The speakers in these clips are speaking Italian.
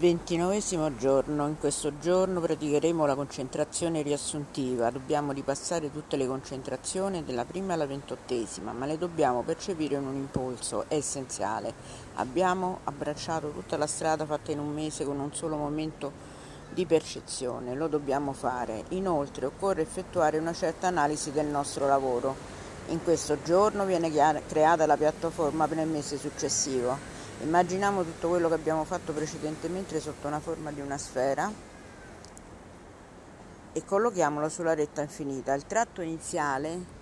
Ventinovesimo giorno. In questo giorno praticheremo la concentrazione riassuntiva. Dobbiamo ripassare tutte le concentrazioni dalla prima alla ventottesima, ma le dobbiamo percepire in un impulso, è essenziale. Abbiamo abbracciato tutta la strada fatta in un mese con un solo momento di percezione, lo dobbiamo fare. Inoltre occorre effettuare una certa analisi del nostro lavoro. In questo giorno viene creata la piattaforma per il mese successivo Immaginiamo tutto quello che abbiamo fatto precedentemente sotto una forma di una sfera e collochiamolo sulla retta infinita, il tratto iniziale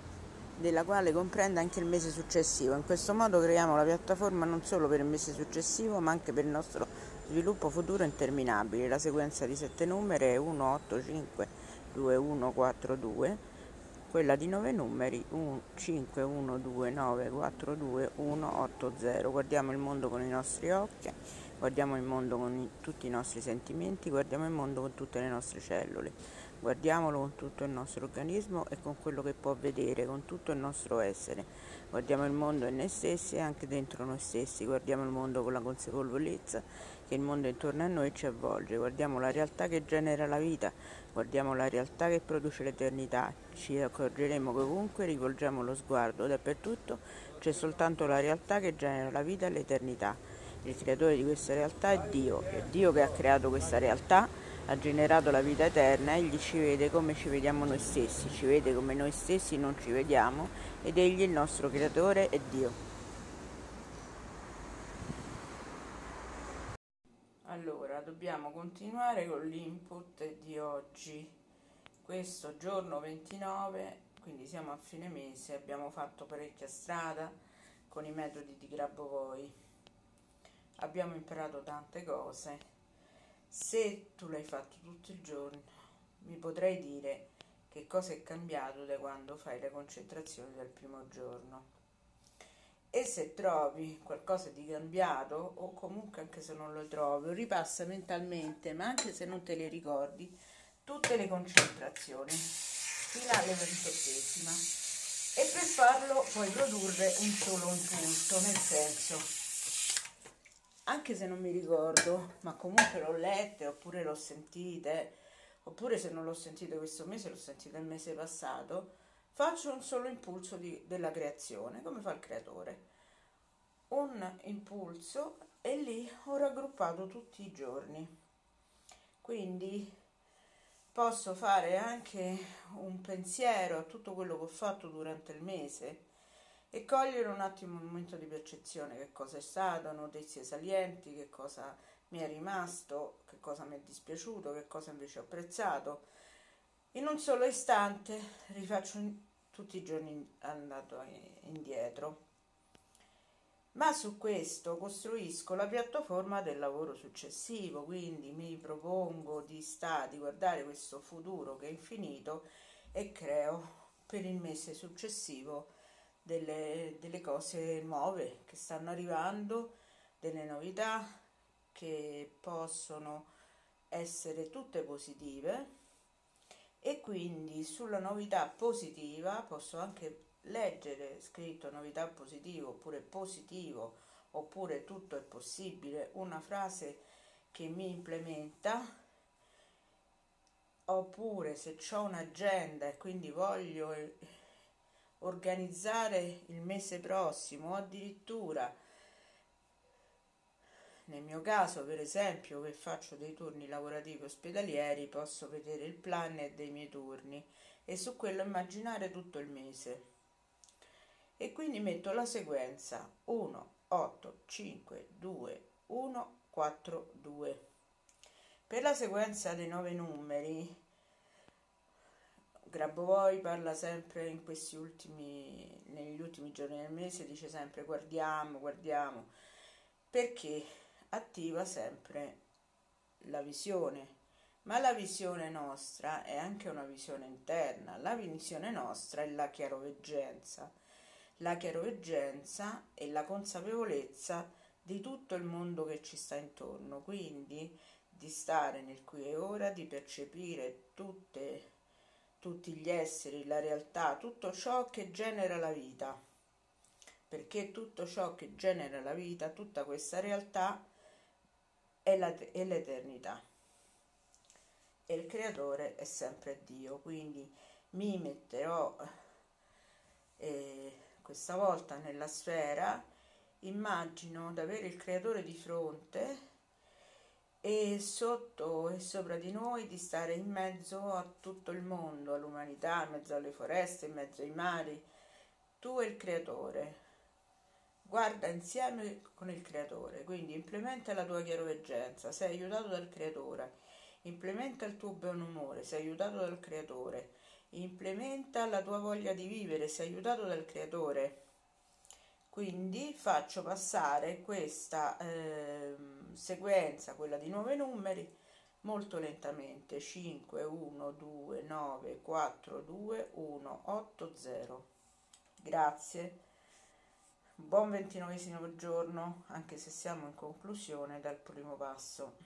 della quale comprende anche il mese successivo. In questo modo creiamo la piattaforma non solo per il mese successivo, ma anche per il nostro sviluppo futuro interminabile. La sequenza di sette numeri è 1, 8, 5, 2, 1, 4, 2 quella di 9 numeri 1, 5, 1, 2, 9, 4, 2, 1, 8, 0. Guardiamo il mondo con i nostri occhi, guardiamo il mondo con tutti i nostri sentimenti, guardiamo il mondo con tutte le nostre cellule, guardiamolo con tutto il nostro organismo e con quello che può vedere, con tutto il nostro essere. Guardiamo il mondo in noi stessi e anche dentro noi stessi, guardiamo il mondo con la consapevolezza che il mondo intorno a noi ci avvolge, guardiamo la realtà che genera la vita, guardiamo la realtà che produce l'eternità, ci accorgeremo che ovunque rivolgiamo lo sguardo dappertutto c'è soltanto la realtà che genera la vita e l'eternità. Il creatore di questa realtà è Dio, è Dio che ha creato questa realtà, ha generato la vita eterna, egli ci vede come ci vediamo noi stessi, ci vede come noi stessi non ci vediamo ed egli il nostro creatore è Dio. Allora, dobbiamo continuare con l'input di oggi. Questo giorno 29, quindi siamo a fine mese, abbiamo fatto parecchia strada con i metodi di Grabovoi. Abbiamo imparato tante cose. Se tu l'hai fatto tutto il giorno, mi potrei dire che cosa è cambiato da quando fai le concentrazioni del primo giorno. E se trovi qualcosa di cambiato o comunque anche se non lo trovi ripassa mentalmente ma anche se non te le ricordi tutte le concentrazioni. Fino alla ventottesima e per farlo puoi produrre un solo impulso nel senso anche se non mi ricordo ma comunque l'ho lette oppure l'ho sentite oppure se non l'ho sentito questo mese l'ho sentito il mese passato faccio un solo impulso di, della creazione, come fa il creatore. Un impulso e lì ho raggruppato tutti i giorni. Quindi posso fare anche un pensiero a tutto quello che ho fatto durante il mese e cogliere un attimo un momento di percezione, che cosa è stato, notizie salienti, che cosa mi è rimasto, che cosa mi è dispiaciuto, che cosa invece ho apprezzato. In un solo istante rifaccio tutti i giorni andato indietro. Ma su questo costruisco la piattaforma del lavoro successivo, quindi mi propongo di, sta, di guardare questo futuro che è infinito e creo per il mese successivo delle, delle cose nuove che stanno arrivando, delle novità che possono essere tutte positive. E quindi sulla novità positiva posso anche leggere scritto novità positiva oppure positivo oppure tutto è possibile, una frase che mi implementa oppure se ho un'agenda e quindi voglio organizzare il mese prossimo addirittura nel mio caso, per esempio, che faccio dei turni lavorativi ospedalieri, posso vedere il planner dei miei turni e su quello immaginare tutto il mese. E quindi metto la sequenza 1, 8, 5, 2, 1, 4, 2. Per la sequenza dei nove numeri, Grabovoi parla sempre in questi ultimi, negli ultimi giorni del mese, dice sempre guardiamo, guardiamo, perché attiva sempre la visione, ma la visione nostra è anche una visione interna, la visione nostra è la chiaroveggenza, la chiaroveggenza è la consapevolezza di tutto il mondo che ci sta intorno, quindi di stare nel qui e ora, di percepire tutte, tutti gli esseri, la realtà, tutto ciò che genera la vita, perché tutto ciò che genera la vita, tutta questa realtà e l'eternità. E il creatore è sempre Dio, quindi mi metterò eh, questa volta nella sfera, immagino di avere il creatore di fronte e sotto e sopra di noi di stare in mezzo a tutto il mondo, all'umanità, in mezzo alle foreste, in mezzo ai mari. Tu e il creatore. Guarda insieme con il creatore, quindi implementa la tua chiaroveggenza, sei aiutato dal creatore, implementa il tuo buon umore, sei aiutato dal creatore, implementa la tua voglia di vivere, sei aiutato dal creatore. Quindi faccio passare questa eh, sequenza, quella di nuovi numeri, molto lentamente. 5, 1, 2, 9, 4, 2, 1, 8, 0. Grazie. Buon ventinovesimo giorno, anche se siamo in conclusione dal primo passo.